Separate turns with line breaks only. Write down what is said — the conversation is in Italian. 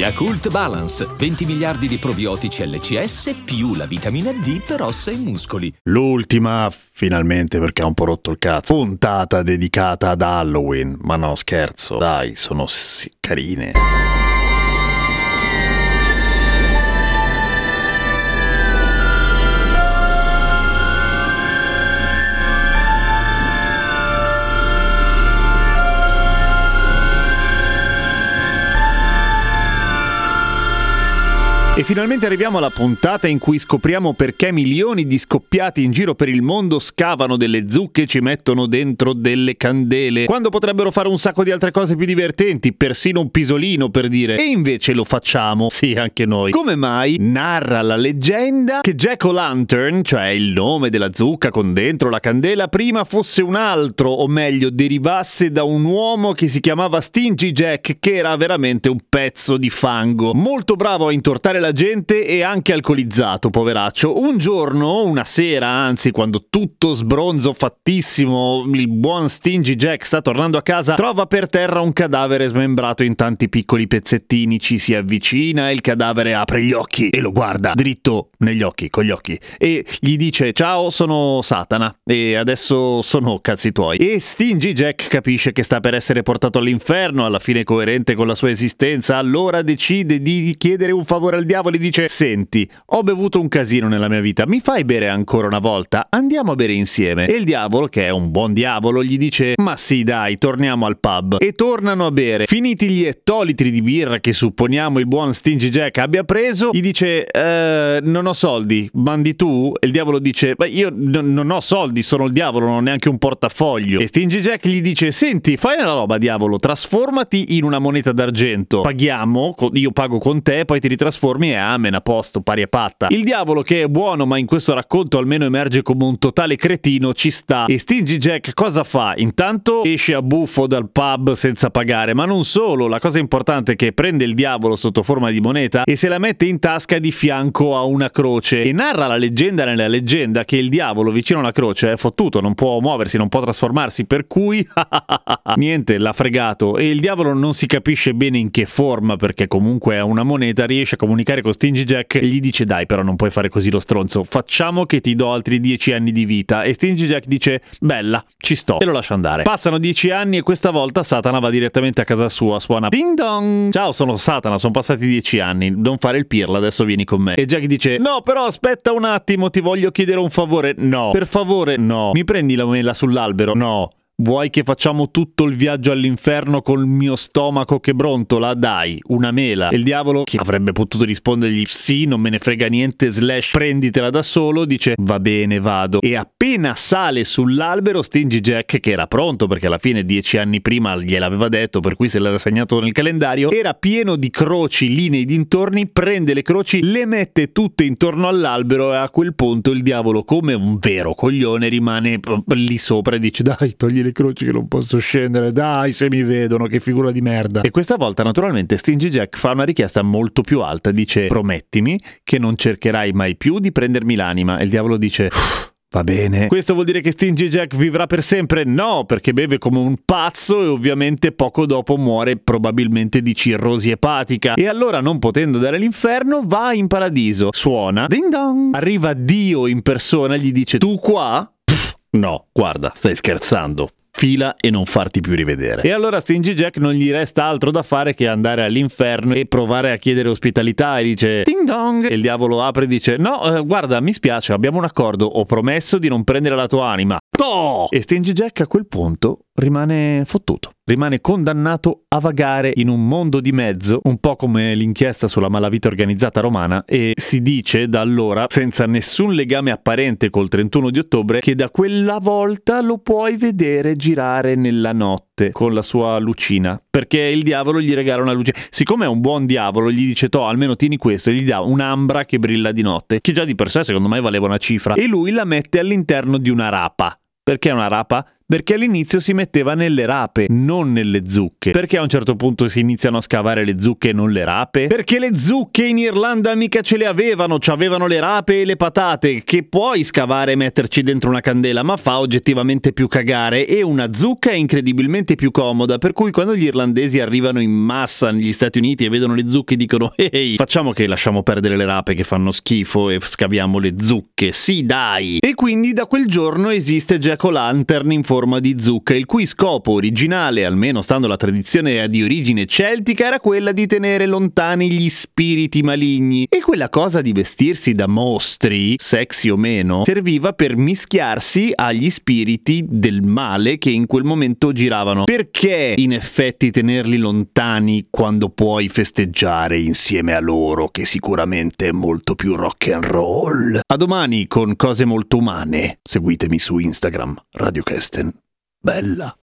Yakult Balance, 20 miliardi di probiotici LCS più la vitamina D per ossa e muscoli.
L'ultima, finalmente perché ha un po' rotto il cazzo, puntata dedicata ad Halloween. Ma no, scherzo, dai, sono carine. E finalmente arriviamo alla puntata in cui scopriamo perché milioni di scoppiati in giro per il mondo scavano delle zucche e ci mettono dentro delle candele, quando potrebbero fare un sacco di altre cose più divertenti, persino un pisolino per dire. E invece lo facciamo, sì, anche noi. Come mai? Narra la leggenda che Jack O'Lantern, cioè il nome della zucca con dentro la candela, prima fosse un altro, o meglio, derivasse da un uomo che si chiamava Stingy Jack, che era veramente un pezzo di fango. Molto bravo a intortare la gente e anche alcolizzato, poveraccio. Un giorno, una sera, anzi, quando tutto sbronzo fattissimo, il buon Stingy Jack sta tornando a casa, trova per terra un cadavere smembrato in tanti piccoli pezzettini, ci si avvicina e il cadavere apre gli occhi e lo guarda dritto negli occhi, con gli occhi, e gli dice ciao, sono Satana e adesso sono cazzi tuoi. E Stingy Jack capisce che sta per essere portato all'inferno, alla fine coerente con la sua esistenza, allora decide di chiedere un favore al diavolo e dice senti, ho bevuto un casino nella mia vita, mi fai bere ancora una volta? Andiamo a bere insieme. E il diavolo, che è un buon diavolo, gli dice ma sì dai, torniamo al pub. E tornano a bere. Finiti gli ettolitri di birra che supponiamo il buon Stingy Jack abbia preso, gli dice eh, non ho soldi, mandi tu? E il diavolo dice beh io n- non ho soldi, sono il diavolo, non ho neanche un portafoglio. E Stingy Jack gli dice senti, fai una roba diavolo, trasformati in una moneta d'argento, paghiamo, io pago con te, poi ti ritrasformi e amen a posto, pari e patta. Il diavolo che è buono ma in questo racconto almeno emerge come un totale cretino ci sta. E Stingy Jack cosa fa? Intanto esce a buffo dal pub senza pagare, ma non solo, la cosa importante è che prende il diavolo sotto forma di moneta e se la mette in tasca di fianco a una croce e narra la leggenda nella leggenda che il diavolo vicino alla croce è fottuto, non può muoversi, non può trasformarsi, per cui niente, l'ha fregato e il diavolo non si capisce bene in che forma perché comunque è una moneta, riesce a comunicare con Stingy Jack e gli dice dai però non puoi fare così lo stronzo, facciamo che ti do altri dieci anni di vita. E Stingy Jack dice bella, ci sto. E lo lascia andare. Passano dieci anni e questa volta Satana va direttamente a casa sua, suona ding dong, ciao sono Satana, sono passati dieci anni, non fare il pirla, adesso vieni con me. E Jack dice no però aspetta un attimo, ti voglio chiedere un favore, no, per favore no, mi prendi la mela sull'albero, no. Vuoi che facciamo tutto il viaggio all'inferno col mio stomaco che brontola? Dai, una mela. E il diavolo, che avrebbe potuto rispondergli sì, non me ne frega niente, slash prenditela da solo, dice va bene, vado. E appena sale sull'albero, Stingy Jack, che era pronto perché alla fine dieci anni prima gliel'aveva detto, per cui se l'era segnato nel calendario, era pieno di croci lì nei dintorni, prende le croci, le mette tutte intorno all'albero e a quel punto il diavolo, come un vero coglione, rimane lì sopra e dice dai, togli le croci che non posso scendere, dai se mi vedono, che figura di merda. E questa volta naturalmente Stingy Jack fa una richiesta molto più alta, dice promettimi che non cercherai mai più di prendermi l'anima. E il diavolo dice... Va bene. Questo vuol dire che Stingy Jack vivrà per sempre? No, perché beve come un pazzo e ovviamente poco dopo muore probabilmente di cirrosi epatica. E allora, non potendo dare l'inferno, va in paradiso. Suona. Ding dong. Arriva Dio in persona gli dice: Tu qua? No, guarda, stai scherzando fila e non farti più rivedere. E allora Stingy Jack non gli resta altro da fare che andare all'inferno e provare a chiedere ospitalità e dice ding dong e il diavolo apre e dice no eh, guarda mi spiace abbiamo un accordo ho promesso di non prendere la tua anima to! e Stingy Jack a quel punto rimane fottuto rimane condannato a vagare in un mondo di mezzo, un po' come l'inchiesta sulla malavita organizzata romana, e si dice da allora, senza nessun legame apparente col 31 di ottobre, che da quella volta lo puoi vedere girare nella notte con la sua lucina, perché il diavolo gli regala una luce. Siccome è un buon diavolo, gli dice "To, almeno tieni questo", e gli dà un'ambra che brilla di notte, che già di per sé secondo me valeva una cifra, e lui la mette all'interno di una rapa. Perché una rapa? Perché all'inizio si metteva nelle rape, non nelle zucche. Perché a un certo punto si iniziano a scavare le zucche e non le rape? Perché le zucche in Irlanda mica ce le avevano, ci avevano le rape e le patate, che puoi scavare e metterci dentro una candela, ma fa oggettivamente più cagare e una zucca è incredibilmente più comoda, per cui quando gli irlandesi arrivano in massa negli Stati Uniti e vedono le zucche dicono ehi, facciamo che lasciamo perdere le rape che fanno schifo e scaviamo le zucche, sì dai! E quindi da quel giorno esiste Jack O'Lantern in forma di zucca, il cui scopo originale, almeno stando alla tradizione di origine celtica, era quella di tenere lontani gli spiriti maligni. E quella cosa di vestirsi da mostri, sexy o meno, serviva per mischiarsi agli spiriti del male che in quel momento giravano. Perché in effetti tenerli lontani quando puoi festeggiare insieme a loro, che sicuramente è molto più rock and roll? A domani con cose molto umane. Seguitemi su Instagram, Radio Kesten. Bella.